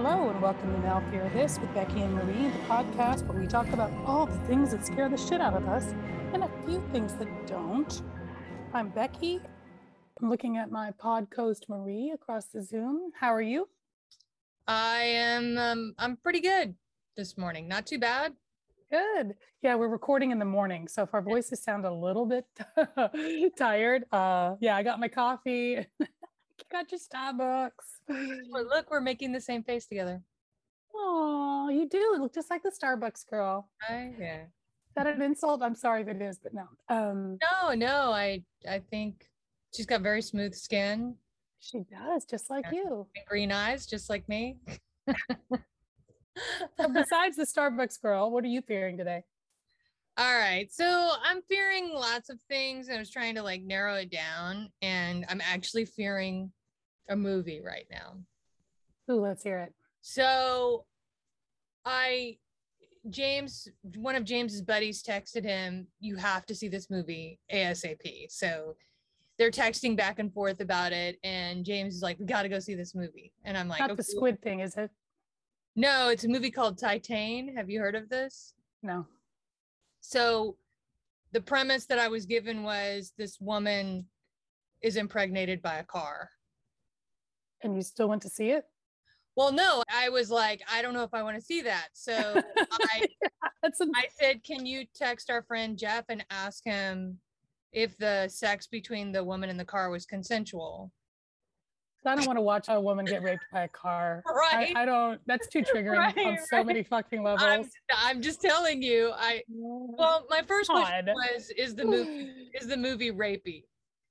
Hello and welcome to Now Fear This with Becky and Marie, the podcast where we talk about all the things that scare the shit out of us and a few things that don't. I'm Becky. I'm looking at my pod host Marie across the Zoom. How are you? I am um, I'm pretty good this morning. Not too bad. Good. Yeah, we're recording in the morning. So if our voices sound a little bit tired, uh yeah, I got my coffee. got your Starbucks. Well, look, we're making the same face together. Oh, you do look just like the Starbucks girl. I, yeah. Is that an insult? I'm sorry if it is, but no. Um, No, no, I I think she's got very smooth skin she does, just like you. and green eyes, just like me. So besides the Starbucks girl, what are you fearing today? All right. So I'm fearing lots of things. and I was trying to like narrow it down, and I'm actually fearing a movie right now. Ooh, let's hear it. So I James, one of James's buddies texted him, you have to see this movie ASAP. So they're texting back and forth about it. And James is like, we got to go see this movie. And I'm like, Not "Okay." the squid thing, is it? no, it's a movie called Titan. Have you heard of this? No. So the premise that I was given was this woman is impregnated by a car. And you still went to see it? Well, no, I was like, I don't know if I want to see that. So I That's a, I said, can you text our friend Jeff and ask him if the sex between the woman and the car was consensual? I don't want to watch a woman get raped by a car. Right. I, I don't. That's too triggering on so right. many fucking I'm, levels. I'm just telling you. I well, my first question was, is the movie is the movie rapey?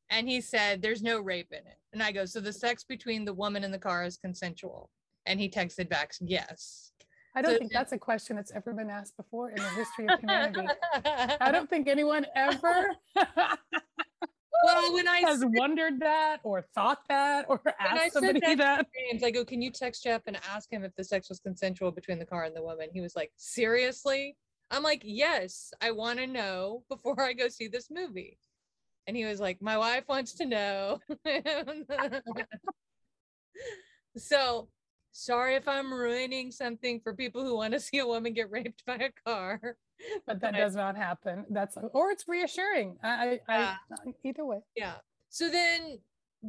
And he said, there's no rape in it. And I go, so the sex between the woman and the car is consensual? And he texted back, yes. I don't so- think that's a question that's ever been asked before in the history of humanity. I don't think anyone ever well, when I has wondered that or thought that or asked said somebody that- that. James, I go, can you text Jeff and ask him if the sex was consensual between the car and the woman? He was like, seriously? I'm like, yes, I want to know before I go see this movie. And he was like, my wife wants to know. so sorry if I'm ruining something for people who want to see a woman get raped by a car. But that Right. does not happen. That's or it's reassuring. I, I, I either way. Yeah. So then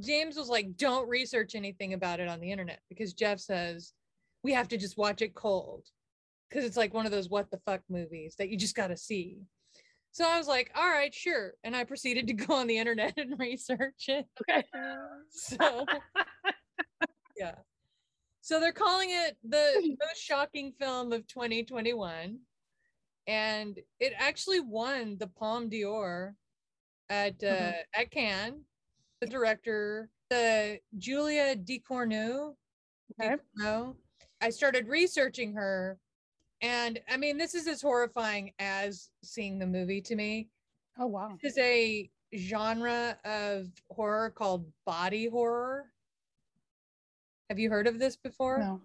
James was like, don't research anything about it on the internet because Jeff says we have to just watch it cold because it's like one of those what the fuck movies that you just got to see. So I was like, all right, sure. And I proceeded to go on the internet and research it. Okay. So, yeah. So they're calling it the most shocking film of 2021. And it actually won the Palme d'Or at uh, Mhm. at Cannes. The director, the Julia Ducournau. Okay. I started researching her, and I mean, this is as horrifying as seeing the movie to me. Oh wow. This is a genre of horror called body horror. Have you heard of this before? No.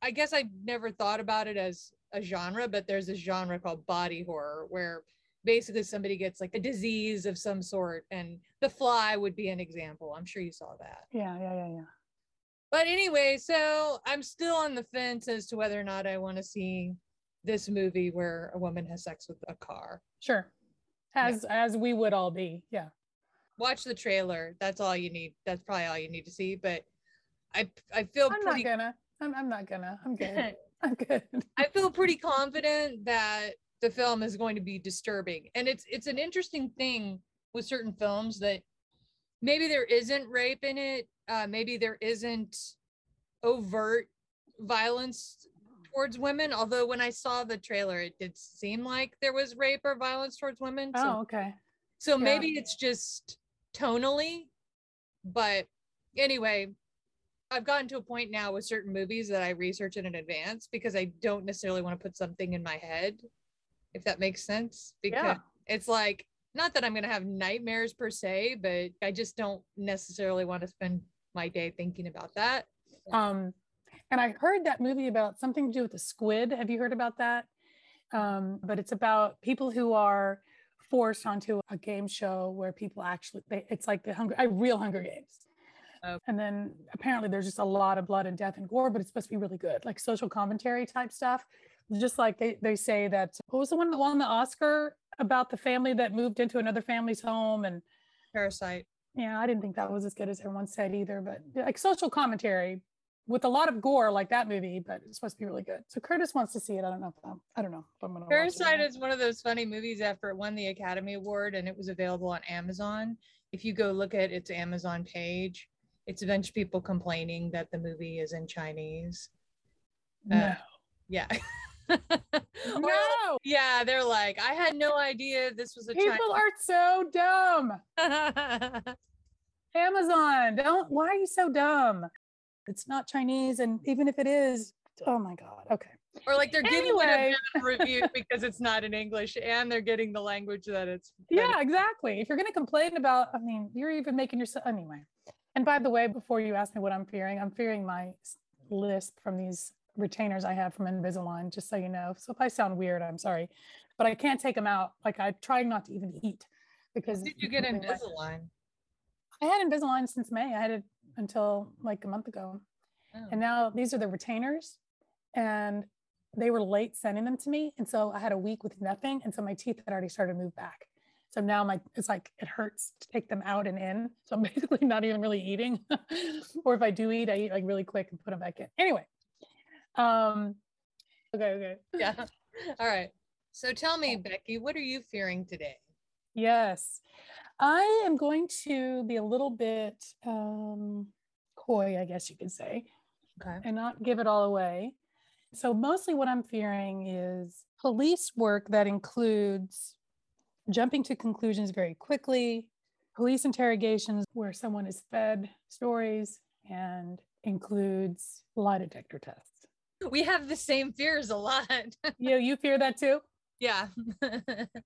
I guess I never thought about it as a genre, but there's a genre called body horror where basically somebody gets like a disease of some sort, and The Fly would be an example. I'm sure you saw that. Yeah, yeah, yeah, yeah. But anyway, so I'm still on the fence as to whether or not I want to see this movie where a woman has sex with a car. Sure. As as we would all be. Yeah. Watch the trailer. That's all you need. That's probably all you need to see. But I I feel I'm pretty not gonna. I'm, I'm not gonna. I'm good. I'm good. I feel pretty confident that the film is going to be disturbing. And it's it's an interesting thing with certain films that maybe there isn't rape in it, uh, maybe there isn't overt violence towards women. Although when I saw the trailer, it did seem like there was rape or violence towards women. So, Oh, okay. so yeah. maybe it's just tonally. But anyway, I've gotten to a point now with certain movies that I research it in advance because I don't necessarily want to put something in my head, if that makes sense. Because Yeah. it's like, not that I'm going to have nightmares per se, but I just don't necessarily want to spend my day thinking about that. Um, and I heard that movie about something to do with the squid. Have you heard about that? Um, but it's about people who are forced onto a game show where people actually they, it's like the hunger a real hunger games And then apparently there's just a lot of blood and death and gore, but it's supposed to be really good, like social commentary type stuff. Just like they, they say that what was the one that won the Oscar about the family that moved into another family's home and Parasite. yeah, I didn't think that was as good as everyone said either, but like social commentary with a lot of gore like that movie, but it's supposed to be really good. So Curtis wants to see it. I don't know if I'm, I don't know if I'm gonna watch it or Parasite not. is one of those funny movies after it won the Academy Award and it was available on Amazon. If you go look at its Amazon page, it's a bunch of people complaining that the movie is in Chinese. Uh, no. Yeah. Or, no. yeah, they're like, I had no idea this was a Chinese. People are so dumb. Amazon, don't why are you so dumb? It's not Chinese, and even if it is, oh my god. Okay. or like they're giving Anyway. it a bad review because it's not in English and they're getting the language that it's that Yeah, exactly. If you're gonna complain about, I mean, you're even making yourself anyway. And by the way, before you ask me what I'm fearing, I'm fearing my lisp from these retainers I have from Invisalign, just so you know. So if I sound weird, I'm sorry. But I can't take them out. Like I try not to even eat because Did you get like- Invisalign? I had Invisalign since May. I had it until like a month ago. Oh. And now these are the retainers. And they were late sending them to me. And so I had a week with nothing. And so my teeth had already started to move back. So now my it's like it hurts to take them out and in. So I'm basically not even really eating. or if I do eat, I eat like really quick and put them back in. Anyway. Um okay, okay. yeah. All right. So tell me, Becky, what are you fearing today? Yes. I am going to be a little bit um coy, I guess you could say. Okay. and not give it all away. So, mostly what I'm fearing is police work that includes jumping to conclusions very quickly, police interrogations where someone is fed stories, and includes lie detector tests. We have the same fears a lot. you, you fear that too? yeah.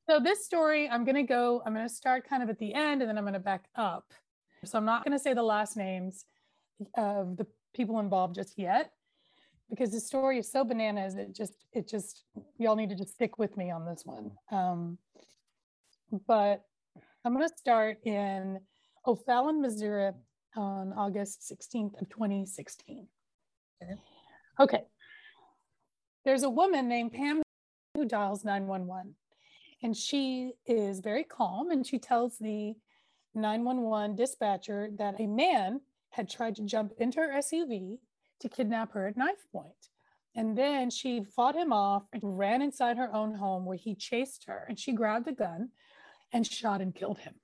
So, this story, I'm going to go, I'm going to start kind of at the end and then I'm going to back up. So, I'm not going to say the last names of the people involved just yet because the story is so bananas. It just, it just, y'all need to just stick with me on this one. Um, but I'm going to start in O'Fallon, Missouri on August 16th of 2016. Okay. Okay. There's a woman named Pam who dials 911 and she is very calm and she tells the 911 dispatcher that a man had tried to jump into her SUV to kidnap her at knife point. And then she fought him off and ran inside her own home where he chased her and she grabbed a gun and shot and killed him.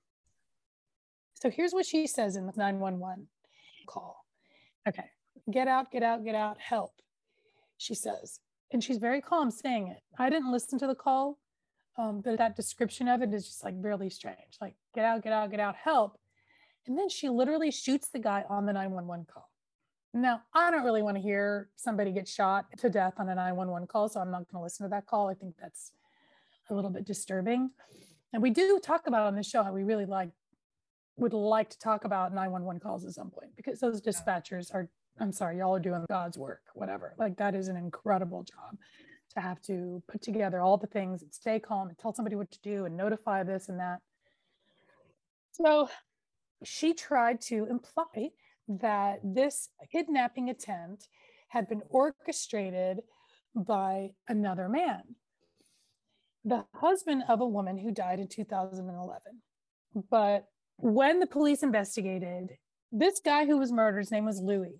So here's what she says in the 911 call. Okay, get out, get out, get out, help, she says. And she's very calm saying it. I didn't listen to the call, um, but that description of it is just like really strange. Like, get out, get out, get out, help. And then she literally shoots the guy on the 911 call. Now, I don't really want to hear somebody get shot to death on a 911 call, so I'm not going to listen to that call. I think that's a little bit disturbing. And we do talk about on this show how we really like would like to talk about 911 calls at some point because those dispatchers are I'm sorry, y'all are doing God's work, whatever. Like that is an incredible job to have to put together all the things and stay calm and tell somebody what to do and notify this and that. So she tried to imply that this kidnapping attempt had been orchestrated by another man, the husband of a woman who died in 2011. But when the police investigated, this guy who was murdered, his name was Louis.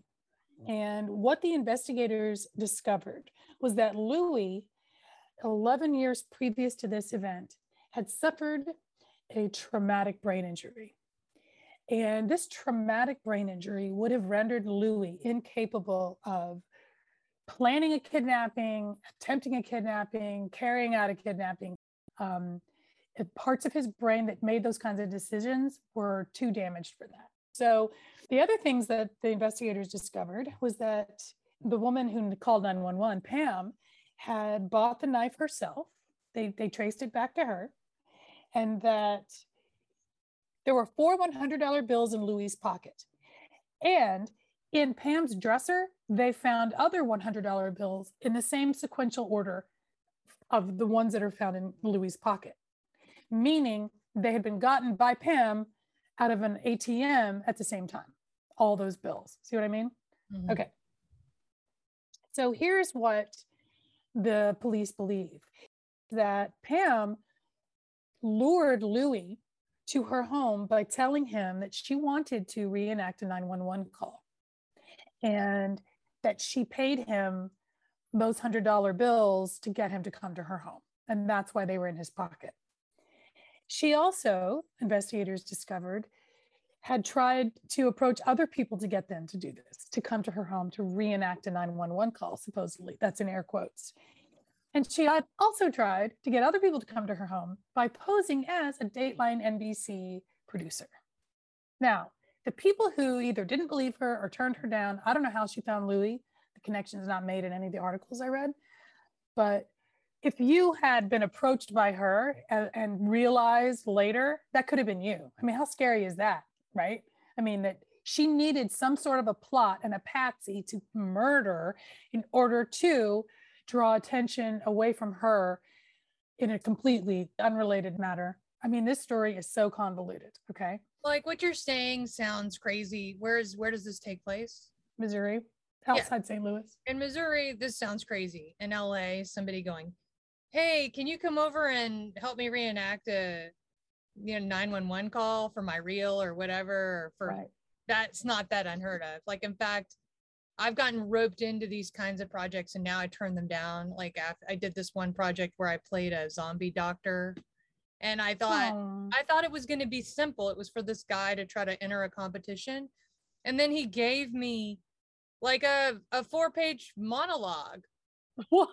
And what the investigators discovered was that Louis, 11 years previous to this event, had suffered a traumatic brain injury. And this traumatic brain injury would have rendered Louis incapable of planning a kidnapping, attempting a kidnapping, carrying out a kidnapping. Um, parts of his brain that made those kinds of decisions were too damaged for that. So, the other things that the investigators discovered was that the woman who called 911, Pam, had bought the knife herself. They, they traced it back to her, and that there were four $100 bills in Louis' pocket. And in Pam's dresser, they found other $100 bills in the same sequential order of the ones that are found in Louis' pocket, meaning they had been gotten by Pam out of an ATM at the same time, all those bills. See what I mean? Mhm. Okay. So here's what the police believe that Pam lured Louis to her home by telling him that she wanted to reenact a 911 call and that she paid him those $100 bills to get him to come to her home. And that's why they were in his pocket. She also, investigators discovered, had tried to approach other people to get them to do this, to come to her home to reenact a 911 call, supposedly. That's in air quotes. And she had also tried to get other people to come to her home by posing as a Dateline NBC producer. Now, the people who either didn't believe her or turned her down, I don't know how she found Louis. The connection is not made in any of the articles I read. But if you had been approached by her and, and realized later, that could have been you. I mean, how scary is that? right? I mean, that she needed some sort of a plot and a patsy to murder in order to draw attention away from her in a completely unrelated matter. I mean, this story is so convoluted. Okay. Like what you're saying sounds crazy. Where is where does this take place? Missouri, outside St. Louis. In Missouri, this sounds crazy. In LA, somebody going, Hey, can you come over and help me reenact a you know 911 call for my reel or whatever or for Right. that's not that unheard of like in fact i've gotten roped into these kinds of projects and now i turn them down like i did this one project where i played a zombie doctor and i thought Aw. i thought it was going to be simple it was for this guy to try to enter a competition and then he gave me like a, a four page monologue what?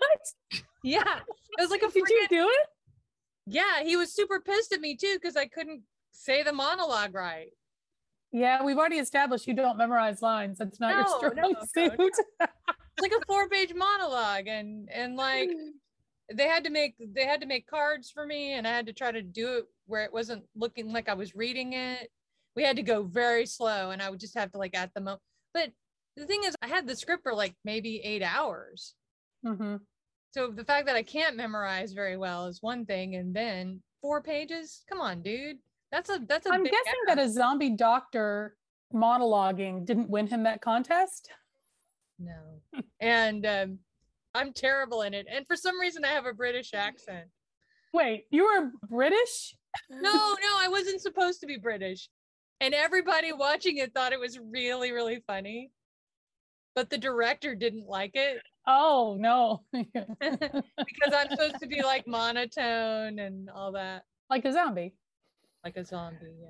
yeah it was like a Did you freaking do it? yeah he was super pissed at me too because i couldn't say the monologue right Yeah, we've already established you don't memorize lines. That's not No, your strong no, no, suit. it's like a four page monologue and and like they had to make they had to make cards for me and i had to try to do it where it wasn't looking like i was reading it. We had to go very slow and i would just have to like at the moment but the thing is i had the script for like maybe eight hours. Mhm. so the fact that i can't memorize very well is one thing and then four pages? Come on dude. That's a that's a I'm guessing that a zombie doctor monologuing didn't win him that contest. no. And um i'm terrible in it and for some reason i have a british accent Wait, you were British? no, no, I wasn't supposed to be British. And everybody watching it thought it was really, really funny. But the director didn't like it Oh no. because I'm supposed to be like monotone and all that, like a zombie. like a zombie. Yeah.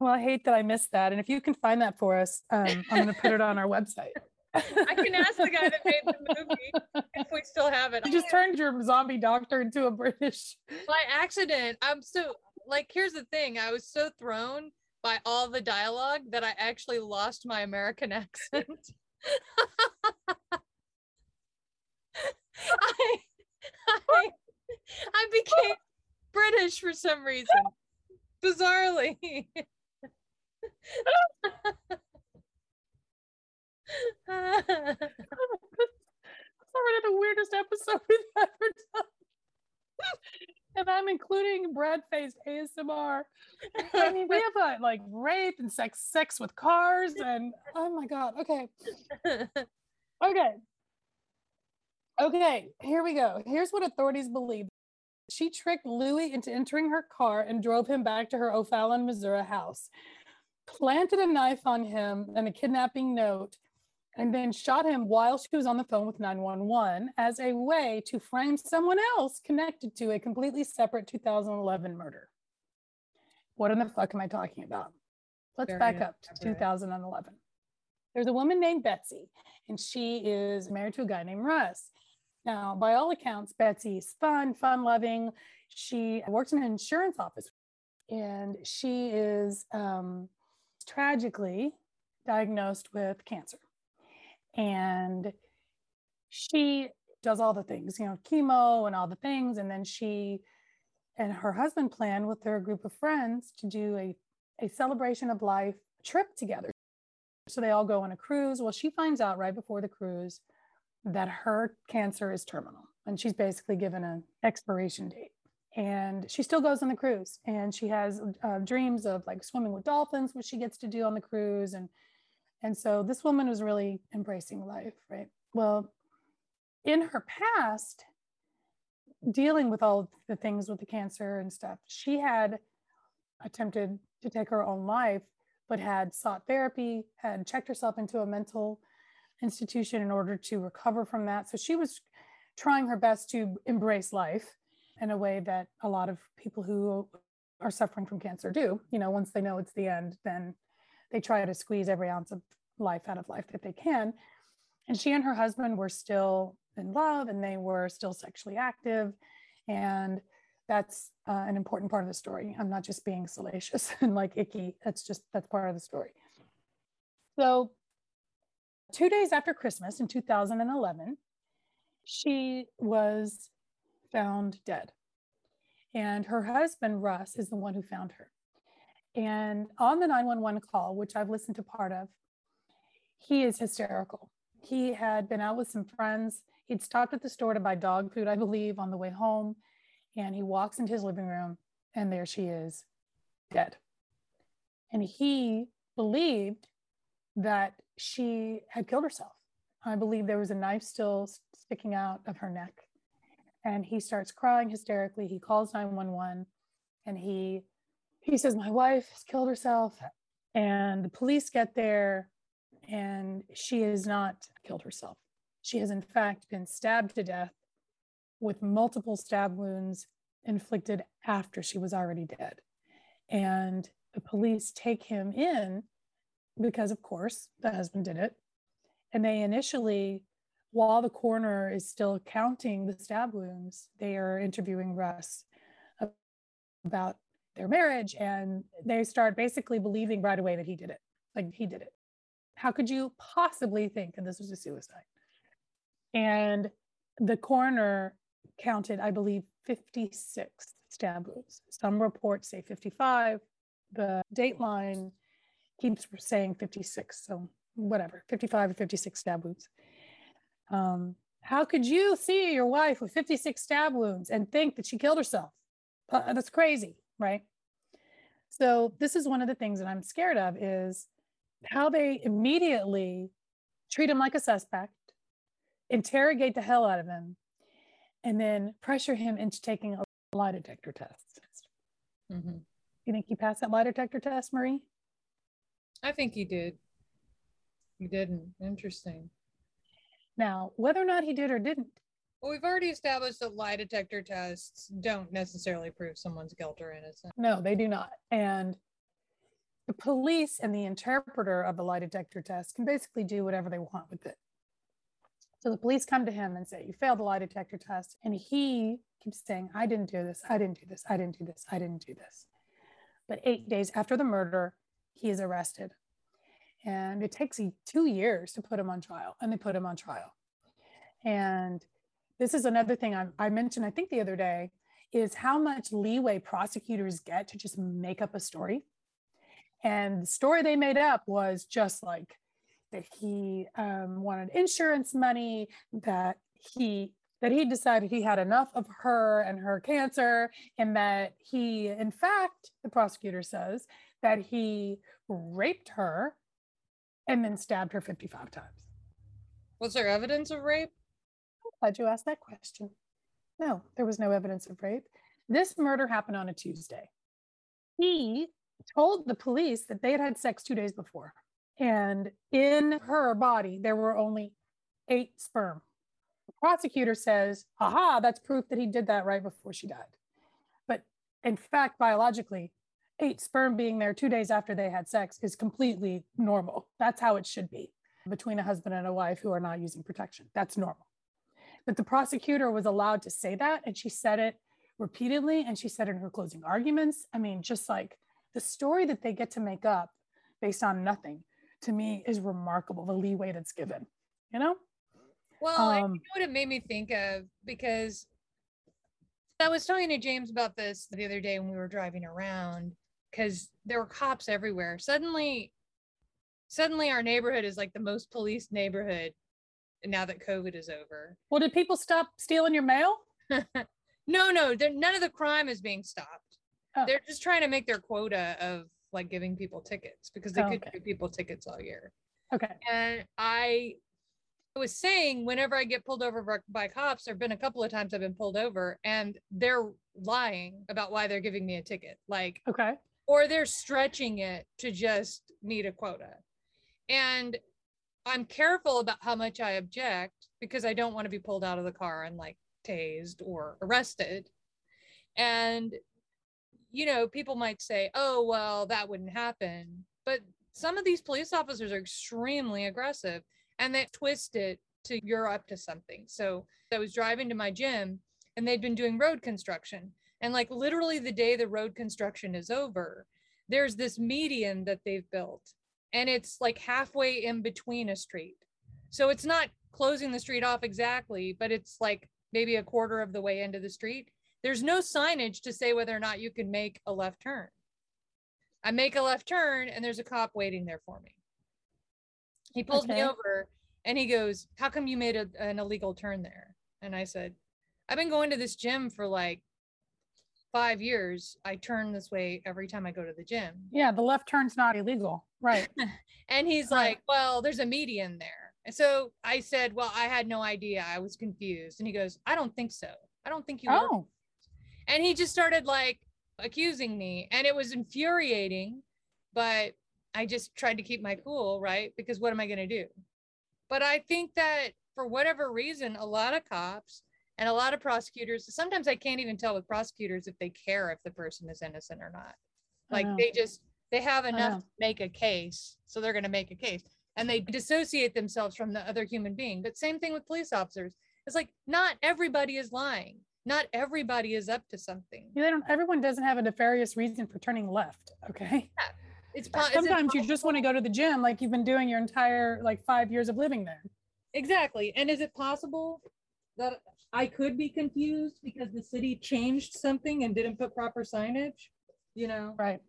Well, I hate that I missed that. And if you can find that for us, um, I'm going to put it on our website. I can ask the guy that made the movie if we still have it. You just turned your zombie doctor into a British. by accident. I'm so like, here's the thing I was so thrown by all the dialogue that I actually lost my American accent. I, I, I became British for some reason, bizarrely. It's already the weirdest episode we've ever done. and I'm including bread faced ASMR. I mean, we have uh, like rape and sex, sex with cars, and oh my god. Okay, okay, okay. Here we go. Here's what authorities believe. She tricked Louis into entering her car and drove him back to her O'Fallon, Missouri house, planted a knife on him and a kidnapping note, and then shot him while she was on the phone with 911 as a way to frame someone else connected to a completely separate 2011 murder. What in the fuck am I talking about? Let's Very back up to 2011. There's a woman named Betsy, and she is married to a guy named Russ. Now, by all accounts, Betsy's fun, fun loving. She works in an insurance office, and she is um, tragically diagnosed with cancer and she does all the things, you know, chemo and all the things. And then she and her husband plan with their group of friends to do a, a celebration of life trip together. So they all go on a cruise. Well, she finds out right before the cruise that her cancer is terminal and she's basically given an expiration date. And she still goes on the cruise and she has uh, dreams of like swimming with dolphins, which she gets to do on the cruise. And And so this woman was really embracing life, right? Well, in her past, dealing with all the things with the cancer and stuff, she had attempted to take her own life, but had sought therapy, had checked herself into a mental institution in order to recover from that. So she was trying her best to embrace life in a way that a lot of people who are suffering from cancer do. You know, once they know it's the end, then they try to squeeze every ounce of life out of life that they can. And she and her husband were still in love and they were still sexually active. And that's uh, an important part of the story. I'm not just being salacious and like icky. That's just, that's part of the story. So, two days after Christmas in 2011, she was found dead. And her husband, Russ, is the one who found her. And on the 911 call, which I've listened to part of, he is hysterical. He had been out with some friends. He'd stopped at the store to buy dog food, I believe, on the way home. And he walks into his living room, and there she is, dead. And he believed that she had killed herself. I believe there was a knife still sticking out of her neck. And he starts crying hysterically. He calls 911 and he he says, My wife has killed herself. And the police get there and she has not killed herself. She has, in fact, been stabbed to death with multiple stab wounds inflicted after she was already dead. And the police take him in because, of course, the husband did it. And they initially, while the coroner is still counting the stab wounds, they are interviewing Russ about their marriage and they start basically believing right away that he did it. Like he did it. How could you possibly think that this was a suicide? And the coroner counted, I believe, 56 stab wounds. Some reports say 55. The dateline keeps saying 56. So whatever, 55 or 56 stab wounds. Um, how could you see your wife with 56 stab wounds and think that she killed herself? Uh, that's crazy, right? So this is one of the things that I'm scared of is how they immediately treat him like a suspect, interrogate the hell out of him, and then pressure him into taking a lie detector test. Mm-hmm. You think he passed that lie detector test, Marie? I think he did. He didn't. Interesting. Now, whether or not he did or didn't. Well, we've already established that lie detector tests don't necessarily prove someone's guilt or innocence. No, they do not. And the police and the interpreter of the lie detector test can basically do whatever they want with it. So the police come to him and say, You failed the lie detector test. And he keeps saying, I didn't do this. I didn't do this. I didn't do this. I didn't do this. But eight days after the murder, he is arrested. And it takes two years to put him on trial. And they put him on trial. And this is another thing I, I mentioned, I think the other day, is how much leeway prosecutors get to just make up a story. And the story they made up was just like that he um, wanted insurance money, that he that he decided he had enough of her and her cancer, and that he, in fact, the prosecutor says that he raped her and then stabbed her 55 times. Was there evidence of rape? Glad you asked that question. No, there was no evidence of rape. This murder happened on a Tuesday. He told the police that they had had sex two days before. And in her body, there were only eight sperm. The prosecutor says, aha, that's proof that he did that right before she died. But in fact, biologically, eight sperm being there two days after they had sex is completely normal. That's how it should be between a husband and a wife who are not using protection. That's normal. But the prosecutor was allowed to say that, and she said it repeatedly, and she said it in her closing arguments. I mean, just like the story that they get to make up based on nothing to me is remarkable the leeway that's given you know well um, I know what it made me think of because I was talking to James about this the other day when we were driving around because there were cops everywhere. Suddenly, suddenly our neighborhood is like the most policed neighborhood now that COVID is over. Well, did people stop stealing your mail? no, no, none of the crime is being stopped. Oh. They're just trying to make their quota of like giving people tickets because they oh, could okay. give people tickets all year. Okay. And I I was saying, whenever I get pulled over by- cops, there have been a couple of times I've been pulled over and they're lying about why they're giving me a ticket. Like, Okay. or they're stretching it to just meet a quota. And I'm careful about how much I object because I don't want to be pulled out of the car and like tased or arrested. And, you know, people might say, oh, well, that wouldn't happen. But some of these police officers are extremely aggressive and they twist it to you're up to something. So I was driving to my gym and they'd been doing road construction. And like literally the day the road construction is over, there's this median that they've built and it's like halfway in between a street. So it's not closing the street off exactly, but it's like maybe a quarter of the way into the street. There's no signage to say whether or not you can make a left turn. I make a left turn and there's a cop waiting there for me. He pulls me over and he goes, How come you made a, an illegal turn there? And I said, I've been going to this gym for like five years. I turn this way every time I go to the gym. Yeah, the left turn's not illegal. Right. And he's Right. like, Well, there's a median there. And so I said, Well, I had no idea. I was confused. And he goes, I don't think so. I don't think you. Oh, And he just started like accusing me. And it was infuriating, but I just tried to keep my cool, right? Because what am I going to do? But I think that for whatever reason, a lot of cops and a lot of prosecutors, sometimes I can't even tell with prosecutors if they care if the person is innocent or not. Like oh. they just, they have enough to make a case. So they're going to make a case and they dissociate themselves from the other human being. But same thing with police officers. It's like not everybody is lying. Not everybody is up to something. they don't. Everyone doesn't have a nefarious reason for turning left. Okay. Yeah. It's is it Sometimes you just want to go to the gym, like you've been doing your entire like five years of living there. Exactly. And is it possible that I could be confused because the city changed something and didn't put proper signage? You know, Right.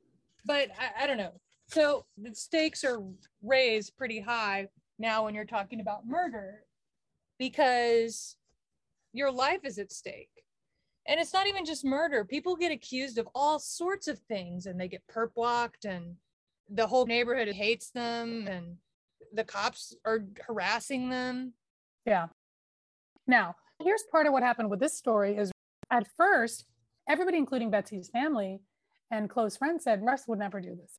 But I, I don't know. So the stakes are raised pretty high now when you're talking about murder because your life is at stake. And it's not even just murder. People get accused of all sorts of things and they get perp walked and the whole neighborhood hates them and the cops are harassing them. Yeah. Now, here's part of what happened with this story is at first, everybody, including Betsy's family and close friends, said Russ would never do this.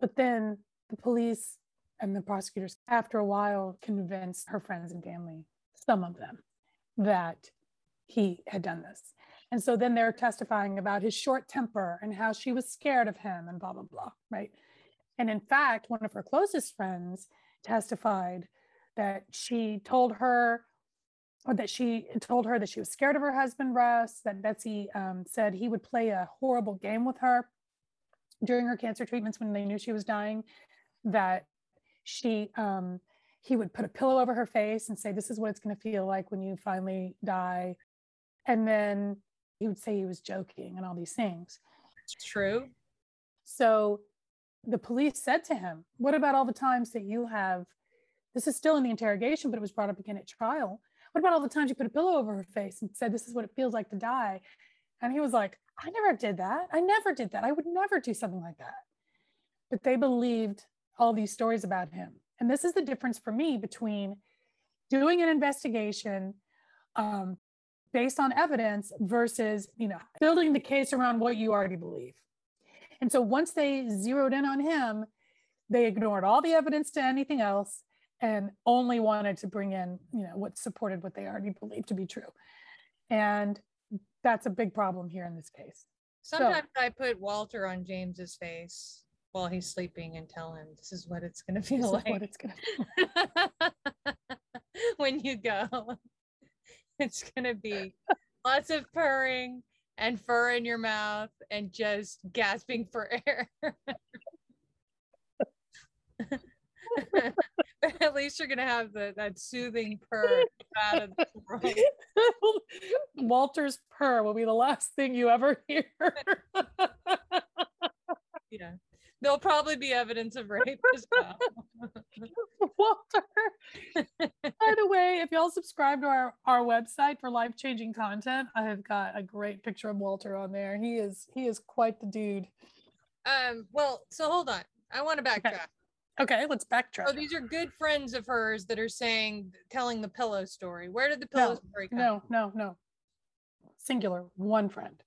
But then the police and the prosecutors, after a while, convinced her friends and family, some of them, that he had done this. And so then they're testifying about his short temper and how she was scared of him and blah, blah, blah. Right. And in fact, one of her closest friends testified that she told her that she told her that she was scared of her husband Russ, that Betsy um, said he would play a horrible game with her during her cancer treatments when they knew she was dying, that she um, he would put a pillow over her face and say, This is what it's going to feel like when you finally die. And then he would say he was joking and all these things. It's true. So the police said to him, What about all the times that you have? This is still in the interrogation, but it was brought up again at trial. What about all the times you put a pillow over her face and said, This is what it feels like to die? And he was like, I never did that. I never did that. I would never do something like that. But they believed all these stories about him. And this is the difference for me between doing an investigation um, based on evidence versus, you know, building the case around what you already believe. And so once they zeroed in on him, they ignored all the evidence to anything else and only wanted to bring in, you know, what supported what they already believed to be true. And that's a big problem here in this case. Sometimes I put Walter on James's face while he's sleeping and tell him this is what it's gonna feel like what it's gonna when you go. It's gonna be lots of purring and fur in your mouth and just gasping for air. at least you're gonna have the that soothing purr out of the throat. Walter's purr will be the last thing you ever hear. Yeah. There'll probably be evidence of rape as well. Walter. By the way, if y'all subscribe to our, our website for life changing content, I have got a great picture of Walter on there. He is he is quite the dude. Um, well, so hold on. I want to backtrack. Okay, let's backtrack. Oh, these are good friends of hers that are saying, telling the pillow story. Where did the pillow No, story come? No, no, no. Singular, one friend.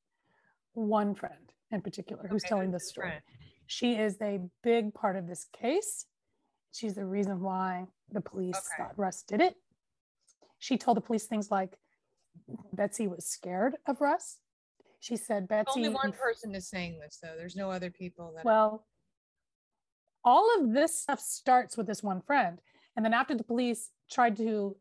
One friend in particular who's Okay, telling this this story. friend? She is a big part of this case. She's the reason why the police Okay. thought Russ did it. She told the police things like Betsy was scared of Russ. She said Betsy Only one person is saying this though. There's no other people that. Well, all of this stuff starts with this one friend. And then after the police tried to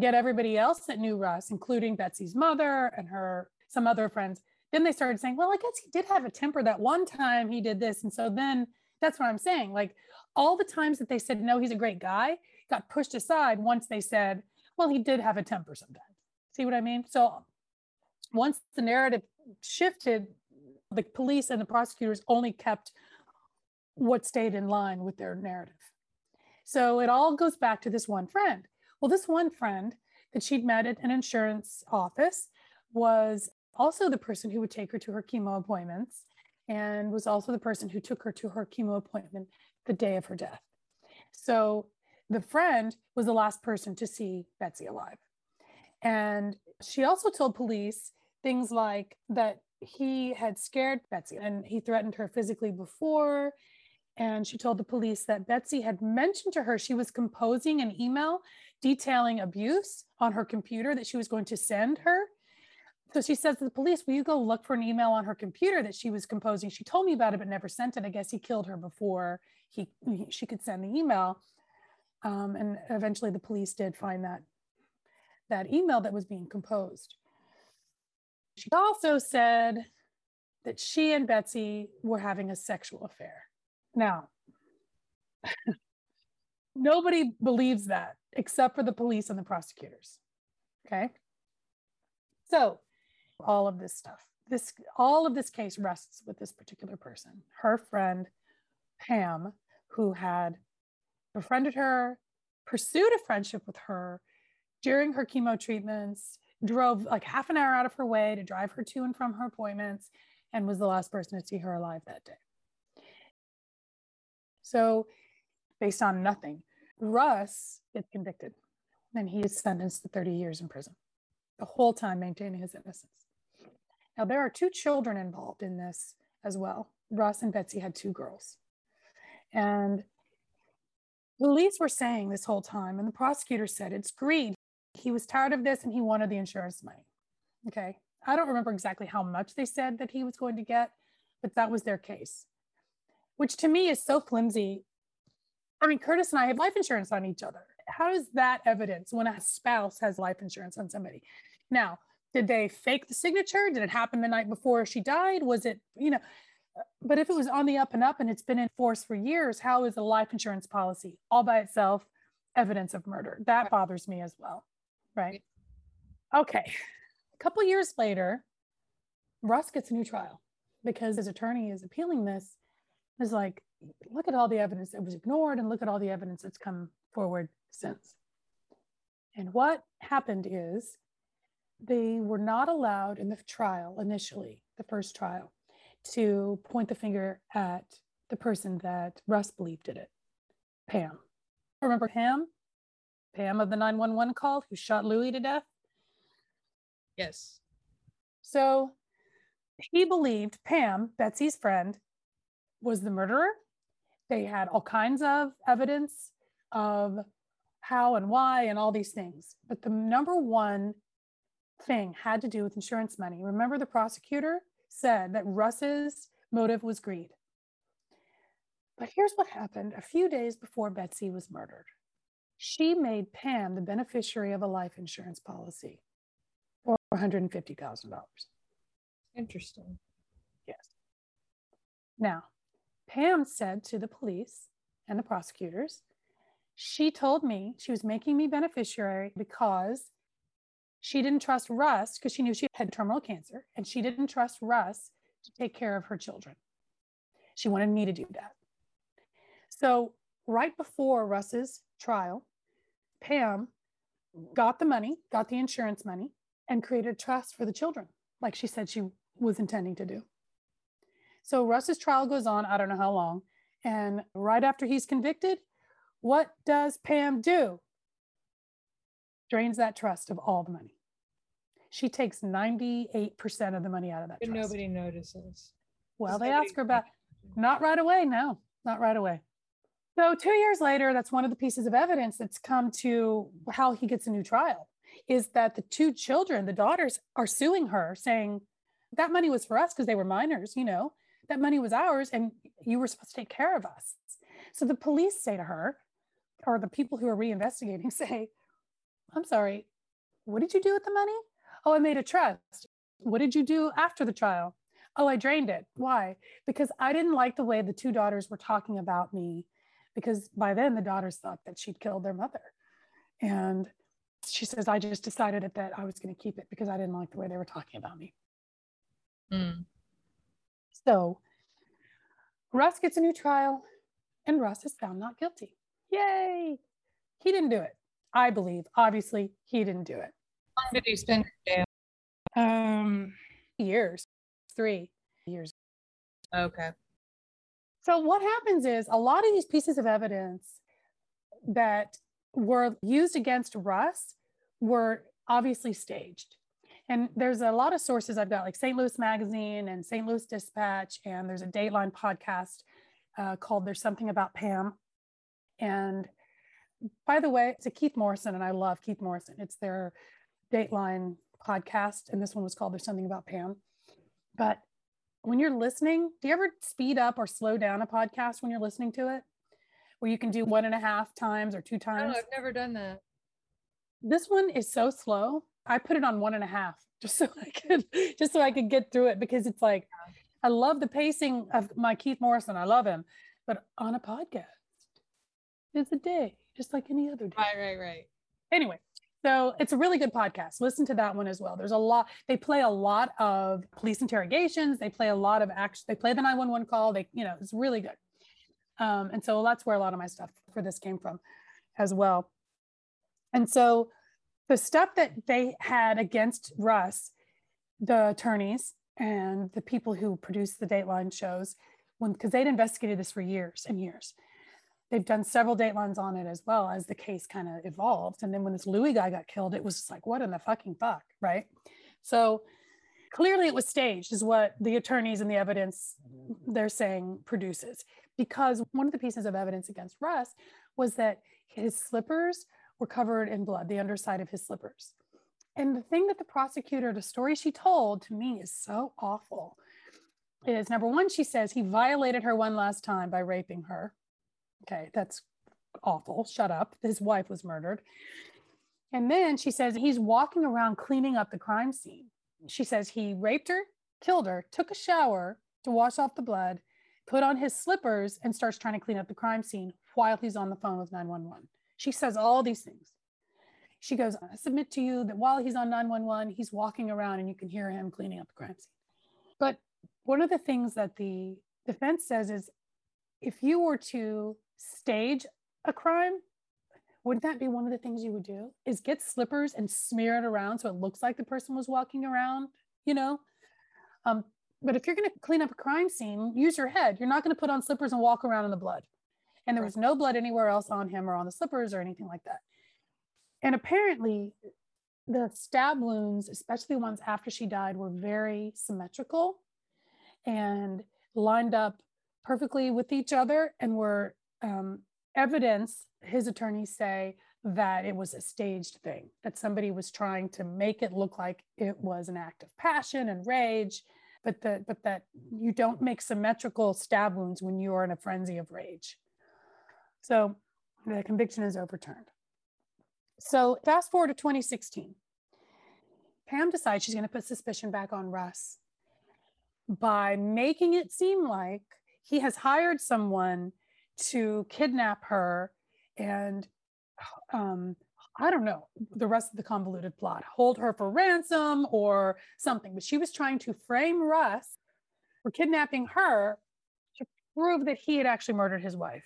get everybody else that knew Russ, including Betsy's mother and her some other friends, then they started saying, well, I guess he did have a temper that one time he did this. And so then that's what I'm saying. Like all the times that they said, no, he's a great guy, got pushed aside once they said, well, he did have a temper sometimes. See what I mean? So once the narrative shifted, the police and the prosecutors only kept what stayed in line with their narrative. So it all goes back to this one friend. Well, this one friend that she'd met at an insurance office was also the person who would take her to her chemo appointments and was also the person who took her to her chemo appointment the day of her death. So the friend was the last person to see Betsy alive. And she also told police things like that he had scared Betsy and he threatened her physically before. And she told the police that Betsy had mentioned to her she was composing an email detailing abuse on her computer that she was going to send her. So she says to the police, Will you go look for an email on her computer that she was composing? She told me about it, but never sent it. I guess he killed her before he, he- she could send the email. Um, and eventually the police did find that that email that was being composed. She also said that she and Betsy were having a sexual affair. Now, nobody believes that except for the police and the prosecutors. Okay. So, all of this stuff, this all of this case rests with this particular person, her friend Pam, who had befriended her, pursued a friendship with her during her chemo treatments, drove like half an hour out of her way to drive her to and from her appointments, and was the last person to see her alive that day. So, based on nothing, Russ gets convicted and he is sentenced to 30 years in prison, the whole time maintaining his innocence. Now, there are two children involved in this as well. Russ and Betsy had two girls. And police were saying this whole time, and the prosecutor said it's greed. He was tired of this and he wanted the insurance money. Okay. I don't remember exactly how much they said that he was going to get, but that was their case, which to me is so flimsy. I mean, Curtis and I have life insurance on each other. How is that evidence when a spouse has life insurance on somebody? Now, did they fake the signature? Did it happen the night before she died? Was it, you know, but if it was on the up and up and it's been in force for years, how is a life insurance policy all by itself evidence of murder? That bothers me as well. Right. Okay. A couple years later, Russ gets a new trial because his attorney is appealing this. Is like, look at all the evidence that was ignored and look at all the evidence that's come forward since. And what happened is they were not allowed in the trial initially, the first trial, to point the finger at the person that Russ believed did it, Pam. Remember Pam? Pam of the 911 call who shot Louis to death? Yes. So he believed Pam, Betsy's friend, was the murderer. They had all kinds of evidence of how and why and all these things. But the number one thing had to do with insurance money. Remember, the prosecutor said that Russ's motive was greed. But here's what happened a few days before Betsy was murdered. She made Pam the beneficiary of a life insurance policy for $150,000. Interesting. Yes. Now, Pam said to the police and the prosecutors, she told me she was making me beneficiary because she didn't trust Russ because she knew she had terminal cancer and she didn't trust Russ to take care of her children. She wanted me to do that. So, right before Russ's trial, Pam got the money, got the insurance money, and created trust for the children, like she said she was intending to do. So Russ's trial goes on, I don't know how long. And right after he's convicted, What does Pam do? Drains that trust of all the money. She takes 98% of the money out of that But trust. nobody notices. Well, Does they ask her about not right away. No, not right away. So two years later, that's one of the pieces of evidence that's come to how he gets a new trial. Is that the two children, the daughters, are suing her, saying that money was for us because they were minors. You know, that money was ours, and you were supposed to take care of us. So the police say to her, or the people who are reinvestigating say, "I'm sorry, what did you do with the money? Oh, I made a trust. What did you do after the trial? Oh, I drained it. Why? Because I didn't like the way the two daughters were talking about me, because by then the daughters thought that she'd killed their mother. And she says, I just decided that, I was going to keep it because I didn't like the way they were talking about me. Mm. So Russ gets a new trial and Russ is found not guilty. Yay! He didn't do it. I believe. Obviously, he didn't do it. How long did he spend in jail? Um, years, three years. Okay. So what happens is a lot of these pieces of evidence that were used against Russ were obviously staged. And there's a lot of sources I've got, like St. Louis Magazine and St. Louis Dispatch, and there's a Dateline podcast uh, called "There's Something About Pam." And by the way, it's a Keith Morrison, and I love Keith Morrison. It's their Dateline podcast, and this one was called "There's Something About Pam." But when you're listening, do you ever speed up or slow down a podcast when you're listening to it? Where you can do one and a half times or two times? No? I've never done that. This one is so slow. I put it on one and a half just so I could just so I could get through it because it's like I love the pacing of my Keith Morrison. I love him. But on a podcast, it's a day, just like any other day Right, right, right. anyway so it's a really good podcast listen to that one as well there's a lot they play a lot of police interrogations they play a lot of action they play the 911 call they you know it's really good um, and so that's where a lot of my stuff for this came from as well and so the stuff that they had against russ the attorneys and the people who produced the dateline shows when because they'd investigated this for years and years they've done several datelines on it as well as the case kind of evolved. And then when this Louis guy got killed, it was just like, what in the fucking fuck, right? So clearly it was staged, is what the attorneys and the evidence they're saying produces. Because one of the pieces of evidence against Russ was that his slippers were covered in blood, the underside of his slippers. And the thing that the prosecutor, the story she told to me is so awful is number one, she says he violated her one last time by raping her. Okay, that's awful. Shut up. His wife was murdered. And then she says he's walking around cleaning up the crime scene. She says he raped her, killed her, took a shower to wash off the blood, put on his slippers, and starts trying to clean up the crime scene while he's on the phone with 911. She says all these things. She goes, I submit to you that while he's on 911, he's walking around and you can hear him cleaning up the crime scene. But one of the things that the defense says is if you were to stage a crime, wouldn't that be one of the things you would do? Is get slippers and smear it around so it looks like the person was walking around, you know? Um, but if you're going to clean up a crime scene, use your head. You're not going to put on slippers and walk around in the blood. And there was no blood anywhere else on him or on the slippers or anything like that. And apparently, the stab wounds, especially the ones after she died, were very symmetrical and lined up perfectly with each other and were um, evidence, his attorneys say, that it was a staged thing, that somebody was trying to make it look like it was an act of passion and rage, but that but that you don't make symmetrical stab wounds when you are in a frenzy of rage. So the conviction is overturned. So fast forward to 2016. Pam decides she's going to put suspicion back on Russ by making it seem like he has hired someone to kidnap her and um, I don't know the rest of the convoluted plot, hold her for ransom or something. But she was trying to frame Russ for kidnapping her to prove that he had actually murdered his wife.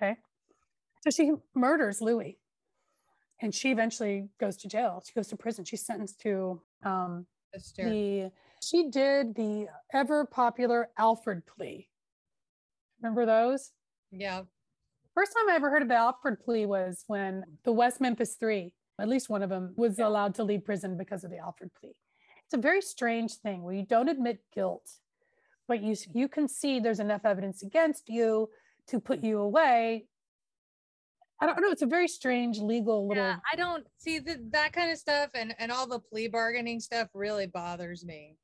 Okay. So she murders Louis and she eventually goes to jail. She goes to prison. She's sentenced to um, the, she did the ever popular Alford plea. Remember those? Yeah. First time I ever heard of the Alford plea was when the West Memphis Three, at least one of them, was allowed to leave prison because of the Alford plea. It's a very strange thing where you don't admit guilt, but you you can see there's enough evidence against you to put mm. you away. I don't know. It's a very strange legal little. Yeah, I don't see that that kind of stuff and and all the plea bargaining stuff really bothers me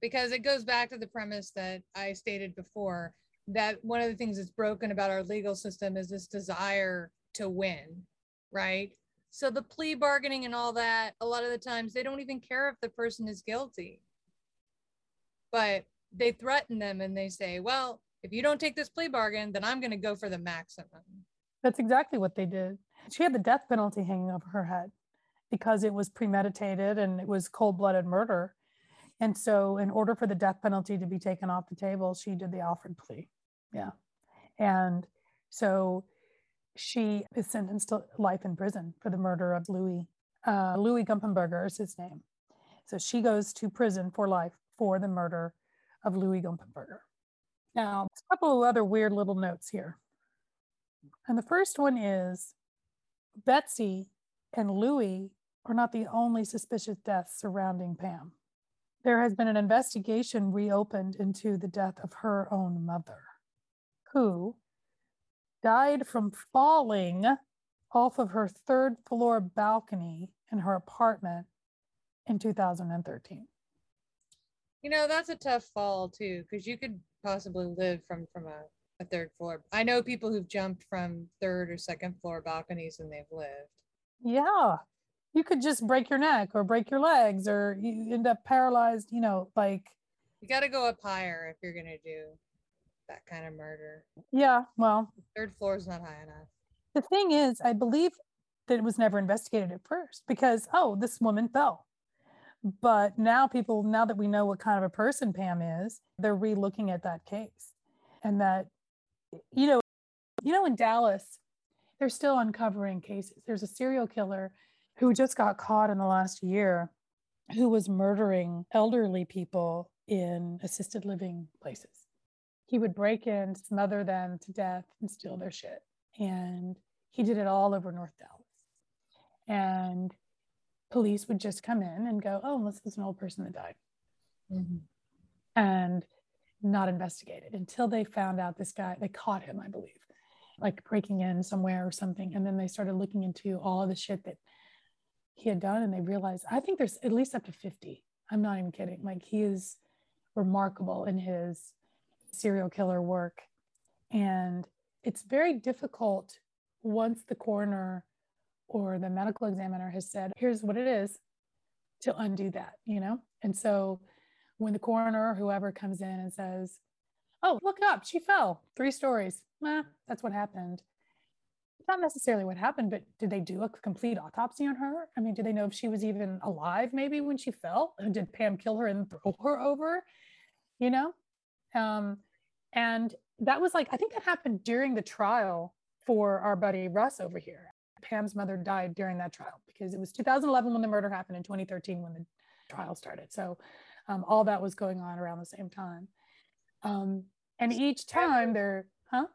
because it goes back to the premise that I stated before that one of the things that's broken about our legal system is this desire to win, right? So the plea bargaining and all that, a lot of the times they don't even care if the person is guilty. But they threaten them and they say, well, if you don't take this plea bargain, then I'm going to go for the maximum. That's exactly what they did. She had the death penalty hanging over her head because it was premeditated and it was cold blooded murder. And so, in order for the death penalty to be taken off the table, she did the Alford plea. Yeah. And so she is sentenced to life in prison for the murder of Louis. Uh, Louis Gumpenberger is his name. So she goes to prison for life for the murder of Louis Gumpenberger. Now, a couple of other weird little notes here. And the first one is Betsy and Louis are not the only suspicious deaths surrounding Pam. There has been an investigation reopened into the death of her own mother, who died from falling off of her third floor balcony in her apartment in 2013. You know, that's a tough fall too, because you could possibly live from from a, a third floor. I know people who've jumped from third or second floor balconies and they've lived. Yeah. You could just break your neck or break your legs or you end up paralyzed, you know, like You got to go up higher if you're going to do that kind of murder. Yeah, well, third floor is not high enough. The thing is, I believe that it was never investigated at first because, oh, this woman fell. But now people, now that we know what kind of a person Pam is, they're re-looking at that case. And that, you know, you know, in Dallas, they're still uncovering cases. There's a serial killer who just got caught in the last year who was murdering elderly people in assisted living places. He would break in, smother them to death, and steal their shit. And he did it all over North Dallas. And police would just come in and go, oh, this is an old person that died. Mm-hmm. And not investigated until they found out this guy, they caught him, I believe, like breaking in somewhere or something. And then they started looking into all of the shit that he had done. And they realized, I think there's at least up to 50. I'm not even kidding. Like he is remarkable in his serial killer work. And it's very difficult once the coroner or the medical examiner has said, here's what it is, to undo that, you know? And so when the coroner or whoever comes in and says, oh, look up, she fell three stories, that's what happened. Not necessarily what happened, but did they do a complete autopsy on her? I mean, did they know if she was even alive maybe when she fell? Did Pam kill her and throw her over? You know? Um, and that was like, I think that happened during the trial for our buddy Russ over here. Pam's mother died during that trial because it was 2011 when the murder happened and 2013 when the trial started. So um, all that was going on around the same time. Um, and each time they're, huh?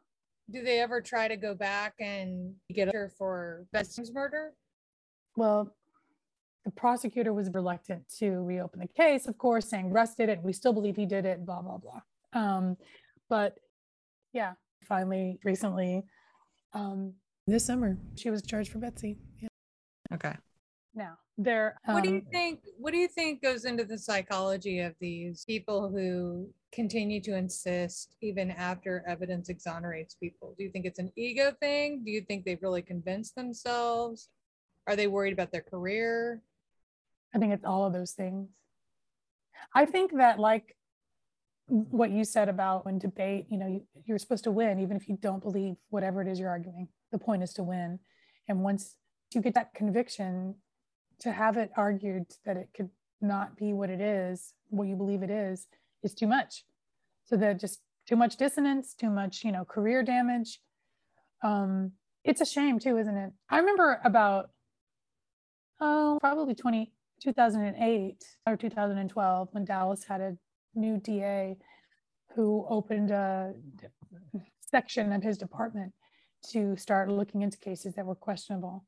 Do they ever try to go back and get her for Betsy's murder? Well, the prosecutor was reluctant to reopen the case, of course, saying Russ did it. We still believe he did it, blah, blah, blah. Um, but yeah, finally, recently, um, this summer, she was charged for Betsy. Yeah. Okay. Now, there. Um, what do you um, think? What do you think goes into the psychology of these people who continue to insist even after evidence exonerates people? Do you think it's an ego thing? Do you think they've really convinced themselves? Are they worried about their career? I think it's all of those things. I think that, like what you said about when debate, you know, you, you're supposed to win, even if you don't believe whatever it is you're arguing. The point is to win. And once you get that conviction, to have it argued that it could not be what it is, what you believe it is, is too much. So that just too much dissonance, too much, you know, career damage. Um, it's a shame too, isn't it? I remember about, oh, probably 20, 2008 or 2012 when Dallas had a new DA who opened a section of his department to start looking into cases that were questionable.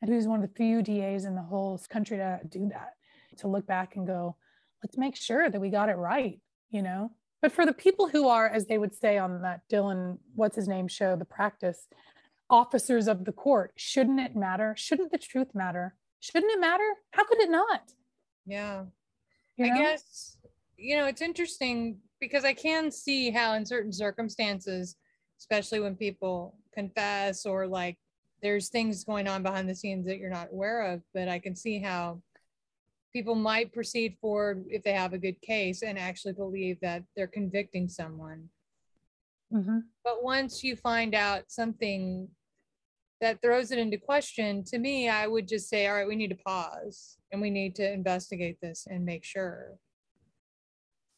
And he was one of the few DAs in the whole country to do that, to look back and go, let's make sure that we got it right, you know? But for the people who are, as they would say on that Dylan, what's his name show, The Practice, officers of the court, shouldn't it matter? Shouldn't the truth matter? Shouldn't it matter? How could it not? Yeah. You I guess, you know, it's interesting because I can see how in certain circumstances, especially when people confess or like there's things going on behind the scenes that you're not aware of, but I can see how people might proceed forward if they have a good case and actually believe that they're convicting someone. Mhm. But once you find out something that throws it into question, to me, I would just say, all right, we need to pause and we need to investigate this and make sure.